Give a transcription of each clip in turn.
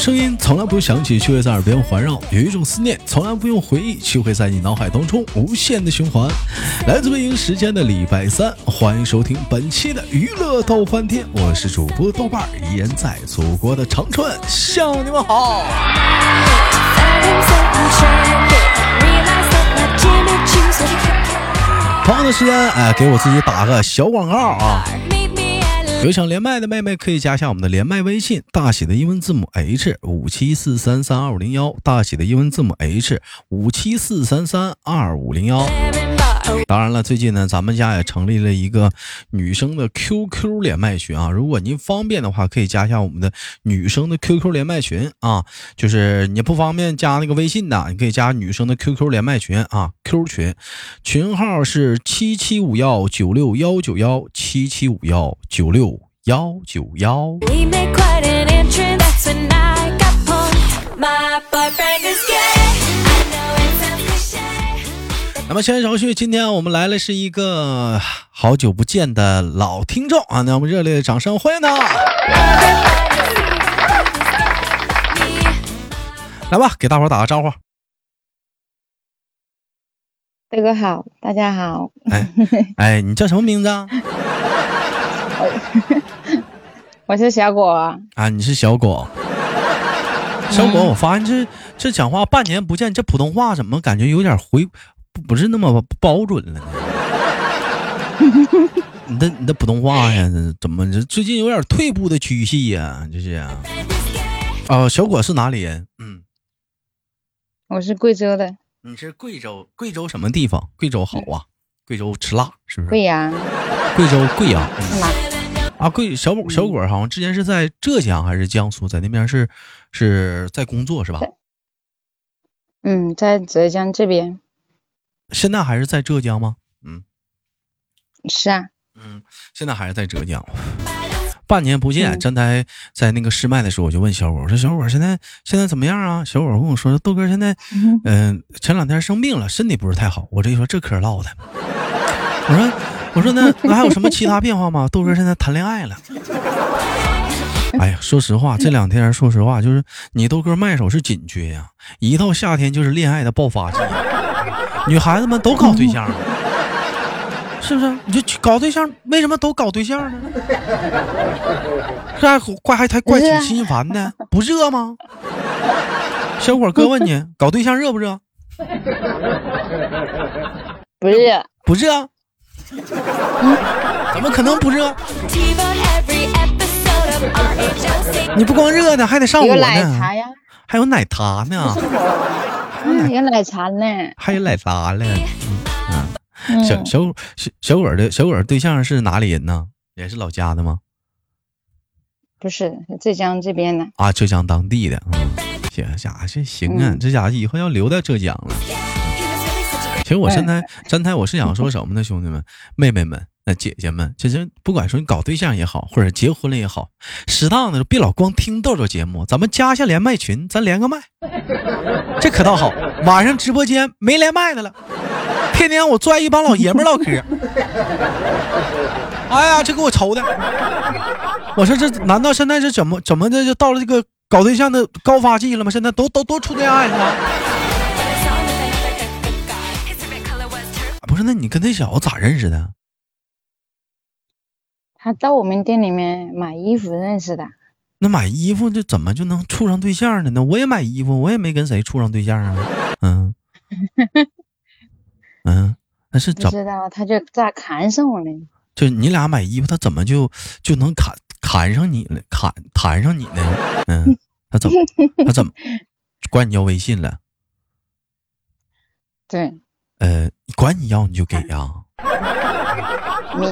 声音从来不用响起，却会在耳边环绕；有一种思念从来不用回忆，却会在你脑海当中无限的循环。来自北京时间的礼拜三，欢迎收听本期的娱乐逗翻天，我是主播豆瓣儿，依然在祖国的长春向你们好。同样的时间，哎，给我自己打个小广告啊！有想连麦的妹妹可以加一下我们的连麦微信，大写的英文字母 H 五七四三三二五零幺，大写的英文字母 H 五七四三三二五零幺。当然了，最近呢，咱们家也成立了一个女生的 QQ 连麦群啊。如果您方便的话，可以加一下我们的女生的 QQ 连麦群啊。就是你不方便加那个微信的，你可以加女生的 QQ 连麦群啊。Q 群，群号是七七五幺九六幺九幺七七五幺九六幺九幺。那么，先手续，今天我们来了是一个好久不见的老听众啊！那我们热烈的掌声欢迎他！来吧，给大伙打个招呼。大哥好，大家好。哎 哎，你叫什么名字啊？我是小果。啊，你是小果。小果，我发现这这讲话半年不见，这普通话怎么感觉有点回？不是那么保准了呢，你的你的普通话呀，怎么这最近有点退步的趋势呀？这是啊，哦，小果是哪里人？嗯，我是贵州的。你是贵州？贵州什么地方？贵州好啊，贵州吃辣是不是？贵阳。贵州贵阳。啊，贵小果小果好像之前是在浙江还是江苏，在那边是是在工作是吧？嗯，在浙江这边。现在还是在浙江吗？嗯，是啊。嗯，现在还是在浙江。半年不见，站台在那个试麦的时候，我就问小伙，我说小伙现在现在怎么样啊？小伙跟我说，豆哥现在，嗯，前两天生病了，身体不是太好。我这一说这嗑唠的，我说我说那那还有什么其他变化吗？豆哥现在谈恋爱了。哎呀，说实话，这两天说实话，就是你豆哥麦手是紧缺呀，一到夏天就是恋爱的爆发季。女孩子们都搞对象，是不是？你就搞对象，为什么都搞对象呢？这还怪还还怪挺心烦的，不热吗？小伙哥问你，搞对象热不热？不热，不热。怎么可能不热？你不光热呢，还得上火呢。还有奶茶呀，还有奶茶呢。有奶茶呢，还有奶茶呢。嗯，小小小小果的小果对象是哪里人呢？也是老家的吗？不是，浙江这边的。啊，浙江当地的。嗯，这家伙这行啊，这家伙以后要留在浙江了。其实我现在站台，我是想说什么呢，兄弟们、妹妹们。姐姐们，其实不管说你搞对象也好，或者结婚了也好，适当的别老光听豆豆节目，咱们加一下连麦群，咱连个麦，这可倒好。晚上直播间没连麦的了，天天我拽一帮老爷们唠嗑。哎呀，这给我愁的！我说这难道现在是怎么怎么的就到了这个搞对象的高发季了吗？现在都都都处恋爱了。不是，那你跟那小子咋认识的？他到我们店里面买衣服认识的，那买衣服这怎么就能处上对象呢？那我也买衣服，我也没跟谁处上对象啊。嗯，嗯，那是不知道，他就咋看上我了？就你俩买衣服，他怎么就就能看看上你了？看谈上你呢？嗯，他怎么 他怎么管你要微信了？对，呃，管你要你就给呀？没。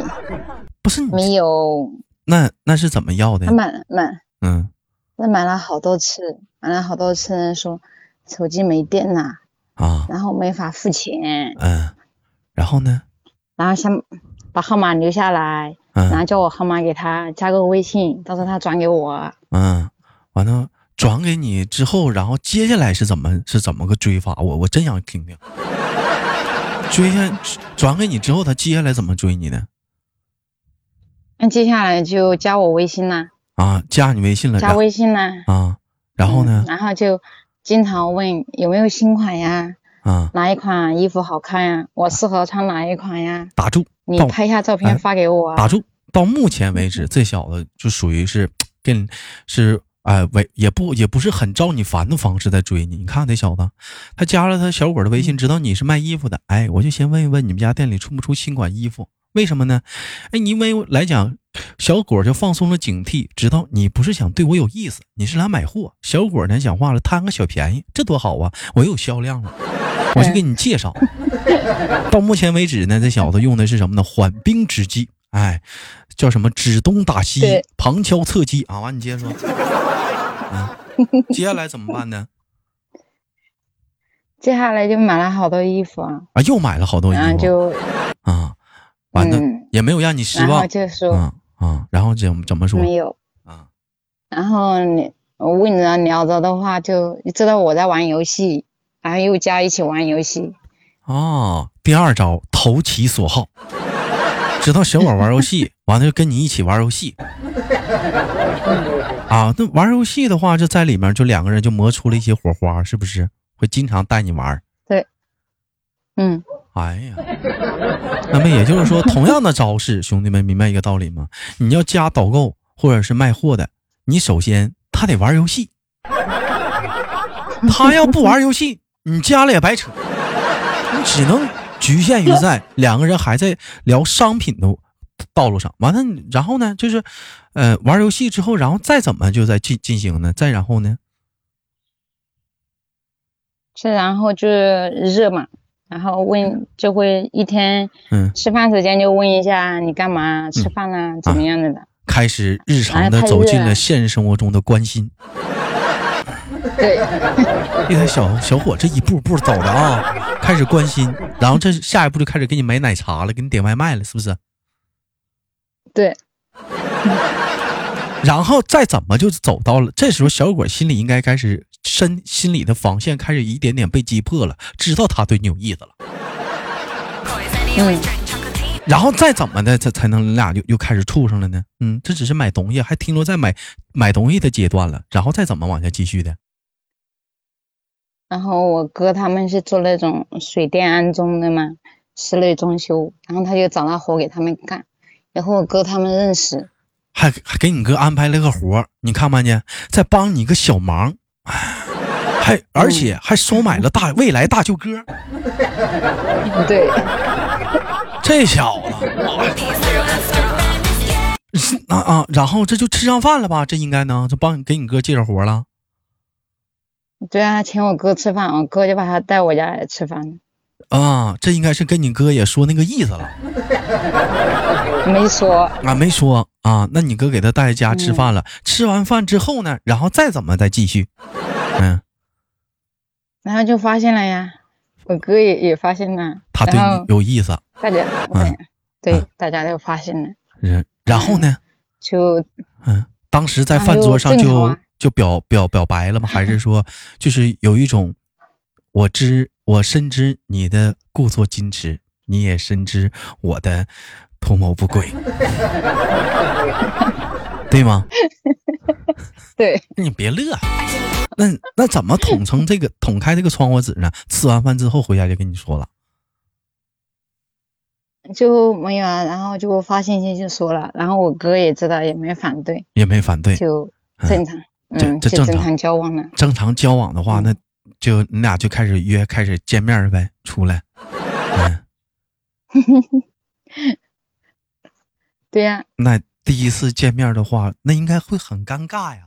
不是没有，那那是怎么要的？他买买，嗯，那买了好多次，买了好多次，说手机没电了啊，然后没法付钱，嗯，然后呢？然后想把号码留下来，嗯，然后叫我号码给他加个微信，到时候他转给我，嗯，完了转给你之后，然后接下来是怎么是怎么个追法？我我真想听听，追下转给你之后，他接下来怎么追你呢？那接下来就加我微信啦。啊，加你微信了，加微信啦啊，然后呢？然后就经常问有没有新款呀？啊，哪一款衣服好看呀？我适合穿哪一款呀？打住！你拍一下照片发给我。打住！到目前为止，这小子就属于是 跟是哎为也不也不是很招你烦的方式在追你。你看这小子，他加了他小伙的微信，知道你是卖衣服的。哎，我就先问一问你们家店里出不出新款衣服？为什么呢？哎，因为来讲，小果就放松了警惕，知道你不是想对我有意思，你是来买货。小果呢讲话了，贪个小便宜，这多好啊！我有销量了，我就给你介绍。到目前为止呢，这小子用的是什么呢？缓兵之计。哎，叫什么？指东打西，旁敲侧击啊！完，你接着说。嗯，接下来怎么办呢？接下来就买了好多衣服啊！啊，又买了好多衣服。完了也没有让你失望。然后就说啊，然后怎怎么说？没有啊。然后你我问着聊着的话，就知道我在玩游戏，然后又加一起玩游戏。哦，第二招投其所好。知道小宝玩游戏，完了就跟你一起玩游戏。啊，那玩游戏的话，就在里面就两个人就磨出了一些火花，是不是？会经常带你玩。对，嗯。哎呀，那么也就是说，同样的招式，兄弟们明白一个道理吗？你要加导购或者是卖货的，你首先他得玩游戏，他要不玩游戏，你加了也白扯，你只能。局限于在两个人还在聊商品的道路上，完了，然后呢，就是，呃，玩游戏之后，然后再怎么就在进进行呢？再然后呢？是然后就是热嘛，然后问就会一天，嗯，吃饭时间就问一下你干嘛吃饭啊，怎么样的的，开始日常的走进了现实生活中的关心。对，一台小小伙，这一步步走的啊，开始关心，然后这下一步就开始给你买奶茶了，给你点外卖了，是不是？对。然后再怎么就走到了这时候，小伙心里应该开始身心里的防线开始一点点被击破了，知道他对你有意思了。嗯。然后再怎么的，才才能你俩就又开始处上了呢？嗯，这只是买东西，还停留在买买东西的阶段了。然后再怎么往下继续的？然后我哥他们是做那种水电安装的嘛，室内装修，然后他就找那活给他们干，然后我哥他们认识，还还给你哥安排了个活你看没见，在帮你个小忙，还而且还收买了大未来大舅哥，对，这小子，啊啊，然后这就吃上饭了吧？这应该呢，就帮你给你哥介绍活了。对啊，请我哥吃饭，我哥就把他带我家来吃饭。啊，这应该是跟你哥也说那个意思了。没说啊，没说啊。那你哥给他带家吃饭了，吃完饭之后呢，然后再怎么再继续？嗯。然后就发现了呀，我哥也也发现了，他对你有意思。大家，嗯，对，大家都发现了。然然后呢？就嗯，当时在饭桌上就。就表表表白了吗？还是说，就是有一种，我知我深知你的故作矜持，你也深知我的图谋不轨，对吗？对，你别乐，那那怎么捅成这个捅开这个窗户纸呢？吃完饭之后回家就跟你说了，就没有啊，然后就发信息就说了，然后我哥也知道，也没反对，也没反对，就正常。这这正常交往呢？正常交往的话，那就你俩就开始约，开始见面呗，出来。嗯，对呀。那第一次见面的话，那应该会很尴尬呀。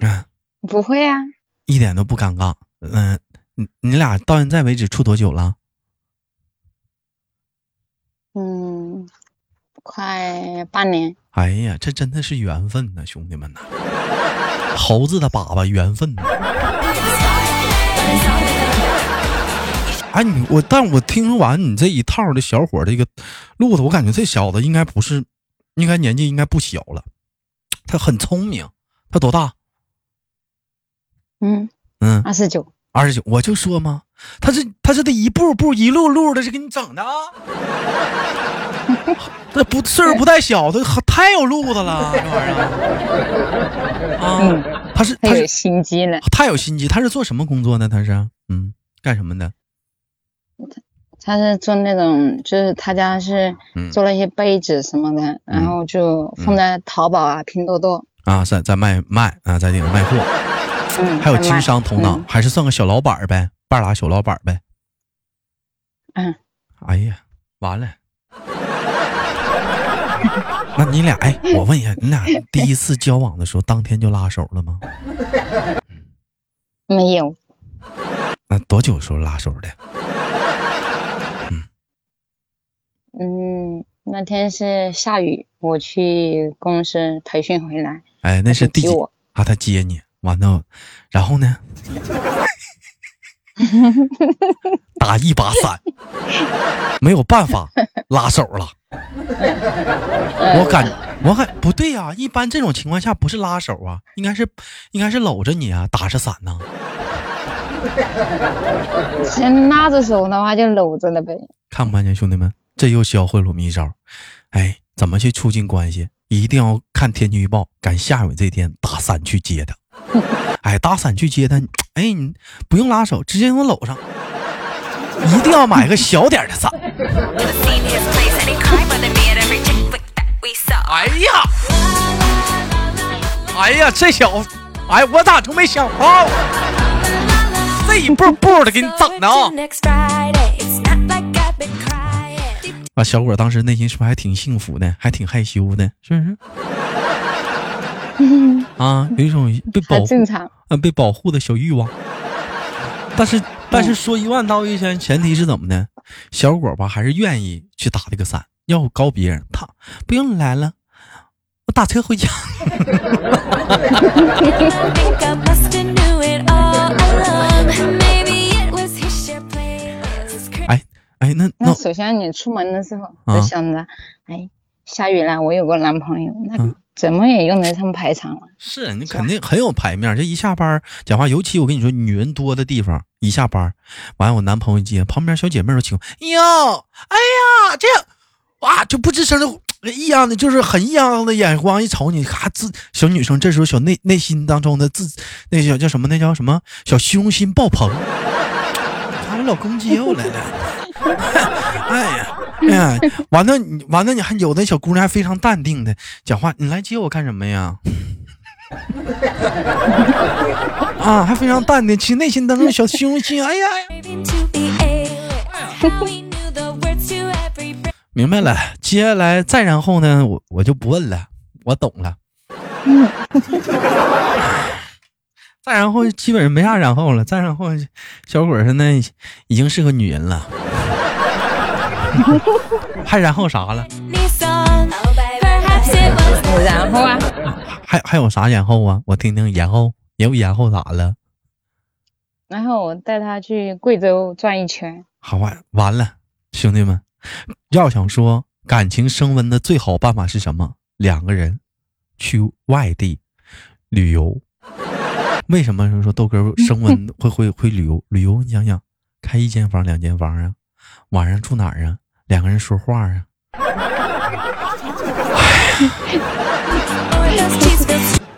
嗯，不会呀，一点都不尴尬。嗯，你你俩到现在为止处多久了？嗯。快半年，哎呀，这真的是缘分呐，兄弟们呐！猴子的粑粑缘分呐！哎，你我，但我听完你这一套的小伙这个路子，我感觉这小子应该不是，应该年纪应该不小了，他很聪明，他多大？嗯嗯，二十九，二十九，我就说嘛，他是他是得一步步一路路的，是给你整的啊。这不岁数不太小，他太有路子了，这玩意儿啊。他是他有心机呢，太有心机。他是做什么工作呢？他是嗯，干什么的？他是做那种，就是他家是做了一些杯子什么的，然后就放在淘宝啊、拼多多啊，在在卖卖啊，在里头卖货。嗯，还有经商头脑，还是算个小老板呗，半拉小老板呗。嗯。哎呀，完了。那你俩哎，我问一下，你俩第一次交往的时候，当天就拉手了吗？没有。那多久时候拉手的？嗯，那天是下雨，我去公司培训回来。哎，那是第几？啊，他接你，完了，然后呢？打一把伞，没有办法拉手了。我感我感不对呀，一般这种情况下不是拉手啊，应该是应该是搂着你啊，打着伞呢。先拉着手的话就搂着了呗。看不看见兄弟们？这又教会了我一招，哎，怎么去促进关系？一定要看天气预报，赶下雨这天打伞去接他。哎，打伞去接他，哎，你不用拉手，直接给我搂上。一定要买个小点的伞。哎呀，哎呀，这小子，哎，我咋就没想到？这一步步的给你整的啊！啊，小果当时内心是不是还挺幸福的，还挺害羞的，是不是？啊，有一种被保护，啊，被保护的小欲望。但是，但是说一万道一千，前提是怎么呢？小果吧，还是愿意去打这个伞，要高别人。他不用你来了，我打车回家。哎，那那首先你出门的时候就想着，哎，下雨了，我有个男朋友，那怎么也用得上排场了。是你肯定很有排面。这一下班讲话，尤其我跟你说，女人多的地方，一下班完，我男朋友接，旁边小姐妹都请，哎呦，哎呀，这哇就不吱声的异样的，就是很异样的眼光一瞅你，咔自小女生这时候小内内心当中的自那叫叫什么？那叫什么？小虚荣心爆棚。看我老公接我来了。哎呀，哎呀，完了完了，你还有的小姑娘还非常淡定的讲话，你来接我干什么呀？啊，还非常淡定，其实内心当中小虚荣心。哎呀，明白了，接下来再然后呢，我我就不问了，我懂了。再然后基本上没啥然后了，再然后小伙现在已经是个女人了。还然后啥了？然后啊？还还有啥然后啊？我听听然后，有然后咋了？然后我带他去贵州转一圈。好完完了，兄弟们，要想说感情升温的最好办法是什么？两个人去外地旅游。为什么说豆哥升温会会会旅游？旅游你想想，开一间房两间房啊，晚上住哪儿啊？两个人说话啊，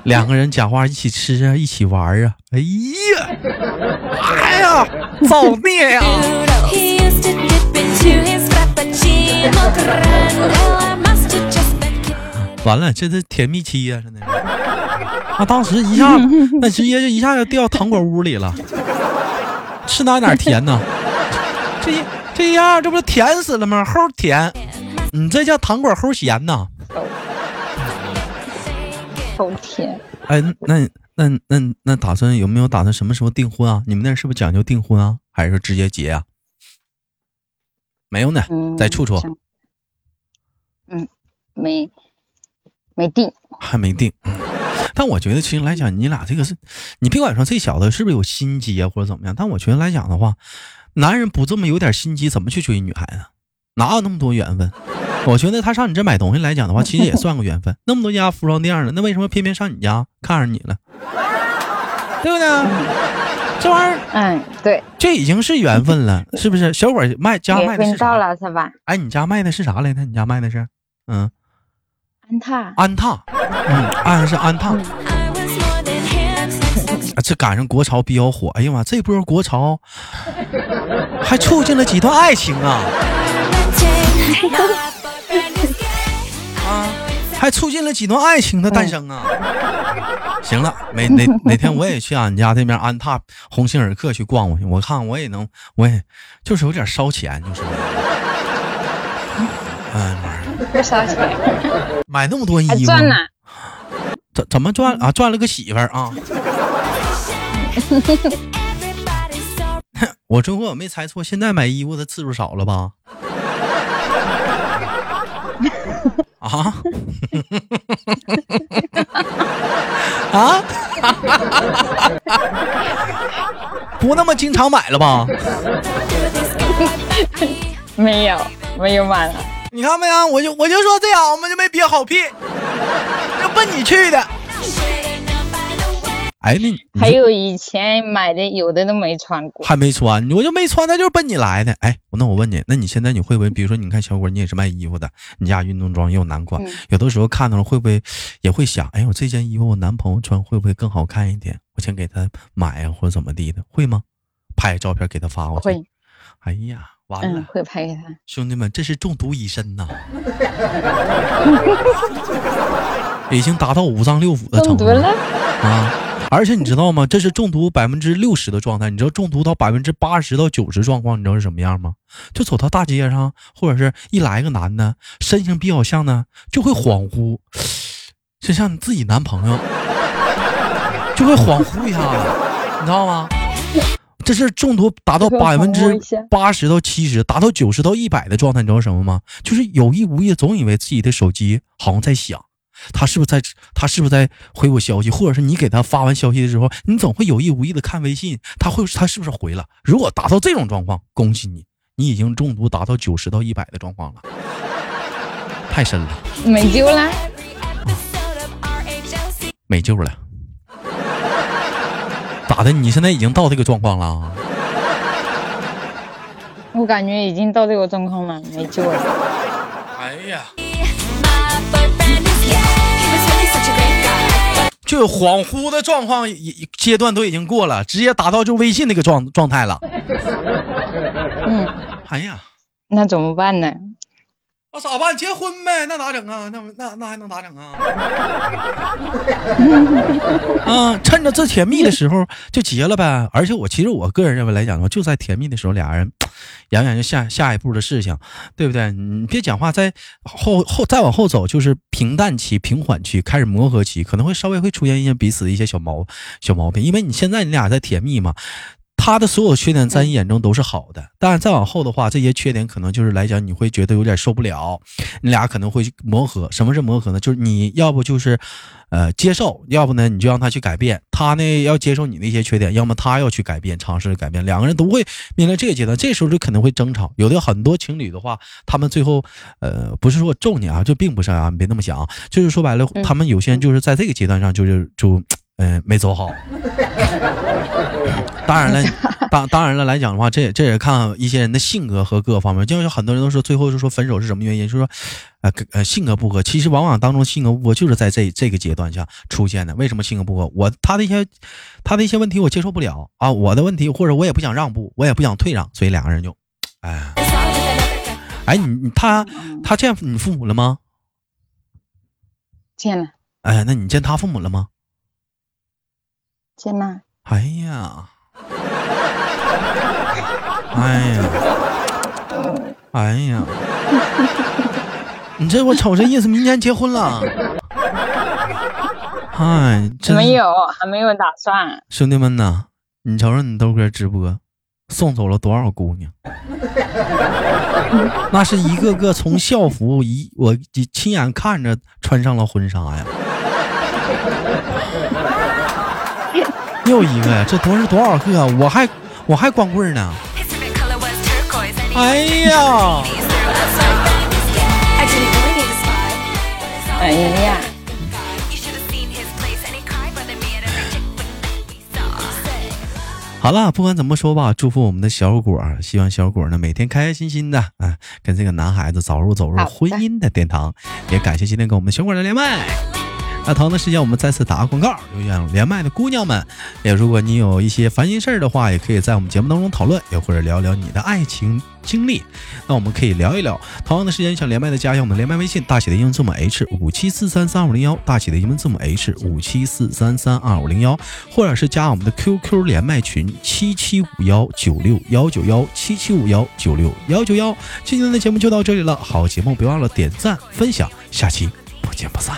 两个人讲话一起吃啊，一起玩啊，哎呀，哎呀，造孽呀！完了，这是甜蜜期呀，真的。啊，当时一下，那直接就一下就掉糖果屋里了，吃哪哪甜呢？这一。这样这不是甜死了吗？齁甜，你这叫糖果齁咸呐？齁甜。哎，那那那那打算有没有打算什么时候订婚啊？你们那是不是讲究订婚啊？还是直接结啊？没有呢，再处处。嗯，没没定，还没定。但我觉得，其实来讲，你俩这个是，你别管说这小子是不是有心机啊，或者怎么样，但我觉得来讲的话。男人不这么有点心机，怎么去追女孩子？哪有那么多缘分？我觉得他上你这买东西来讲的话，其实也算个缘分。那么多家服装店了，那为什么偏偏上你家看上你了？对不对？这玩意儿，嗯，对，这已经是缘分了，是不是？小伙卖家卖的是到了是吧？哎，你家卖的是啥来着？你家卖的是，嗯，安踏，安踏，嗯，安是安踏。这赶上国潮比较火，哎呀妈，这波国潮还促进了几段爱情啊！啊，还促进了几段爱情的诞生啊！行了，哪哪哪天我也去俺家这边安踏鸿星尔克去逛逛去，我看我也能，我也就是有点烧钱，就是。哎妈呀！不烧钱，买那么多衣服，赚了？怎怎么赚啊？赚了个媳妇儿啊！我如果我没猜错，现在买衣服的次数少了吧？啊？啊？不那么经常买了吧？没有，没有买了。你看没有？我就我就说这样，我们就没憋好屁，就奔你去的。哎，那还有以前买的，有的都没穿过，还没穿，我就没穿，那就是奔你来的。哎，那我问你，那你现在你会不会，比如说，你看小果，你也是卖衣服的，你家运动装也有男款，有的时候看到了会不会也会想，哎，我这件衣服我男朋友穿会不会更好看一点？我先给他买呀，或者怎么地的，会吗？拍照片给他发过去。会。哎呀，完了，会拍给他。兄弟们，这是中毒已深呐，已经达到五脏六腑的程度了啊。而且你知道吗？这是中毒百分之六十的状态。你知道中毒到百分之八十到九十状况，你知道是什么样吗？就走到大街上，或者是一来个男的，身形比较像呢，就会恍惚，就像你自己男朋友，就会恍惚一下子，你知道吗？这是中毒达到百分之八十到七十，达到九十到一百的状态，你知道什么吗？就是有意无意总以为自己的手机好像在响。他是不是在？他是不是在回我消息？或者是你给他发完消息的时候，你总会有意无意的看微信？他会，他是不是回了？如果达到这种状况，恭喜你，你已经中毒达到九十到一百的状况了，太深了，没救了，没救了，咋的？你现在已经到这个状况了？我感觉已经到这个状况了，没救了。哎呀！就有恍惚的状况，阶段都已经过了，直接达到就微信那个状状态了。嗯，哎呀，那怎么办呢？那咋办？结婚呗？那咋整啊？那那那还能咋整啊？啊，趁着这甜蜜的时候就结了呗。而且我其实我个人认为来讲的话，就在甜蜜的时候，俩人养养就下下一步的事情，对不对？你别讲话，再后后再往后走，就是平淡期、平缓期，开始磨合期，可能会稍微会出现一些彼此的一些小毛小毛病，因为你现在你俩在甜蜜嘛。他的所有缺点在你眼中都是好的，但是再往后的话，这些缺点可能就是来讲，你会觉得有点受不了，你俩可能会磨合。什么是磨合呢？就是你要不就是，呃，接受，要不呢你就让他去改变。他呢要接受你那些缺点，要么他要去改变，尝试改变。两个人都会面临这个阶段，这时候就可能会争吵。有的很多情侣的话，他们最后，呃，不是说咒你啊，就并不是啊，你别那么想，就是说白了，他们有些人就是在这个阶段上，就是就。嗯，没走好。当然了，当当然了来讲的话，这也这也看一些人的性格和各个方面。就像很多人都说，最后就说分手是什么原因？就是说，呃呃，性格不合。其实往往当中性格不合就是在这这个阶段下出现的。为什么性格不合？我他的一些他的一些问题我接受不了啊，我的问题或者我也不想让步，我也不想退让，所以两个人就，哎，哎，你他他见你父母了吗？见了。哎，那你见他父母了吗？见了。哎呀，哎呀，哎呀，你这我瞅这意思，明年结婚了。哎，没有，还没有打算。兄弟们呐，你瞅瞅你豆哥直播，送走了多少姑娘？那是一个个从校服一我亲眼看着穿上了婚纱呀。又一个呀，这都是多少个啊？我还我还光棍呢！哎呀！哎呀！好了，不管怎么说吧，祝福我们的小果，希望小果呢每天开开心心的啊，跟这个男孩子早日走入婚姻的殿堂。也感谢今天跟我们小果的连麦。那同样的时间，我们再次打个广告。有想连麦的姑娘们，也如果你有一些烦心事儿的话，也可以在我们节目当中讨论，也或者聊聊你的爱情经历。那我们可以聊一聊。同样的时间，想连麦的加一下我们连麦微信，大写的英文字母 H 五七四三三五零幺，大写的英文字母 H 五七四三三二五零幺，或者是加我们的 QQ 连麦群七七五幺九六幺九幺七七五幺九六幺九幺。今天的节目就到这里了，好节目别忘了点赞分享，下期不见不散。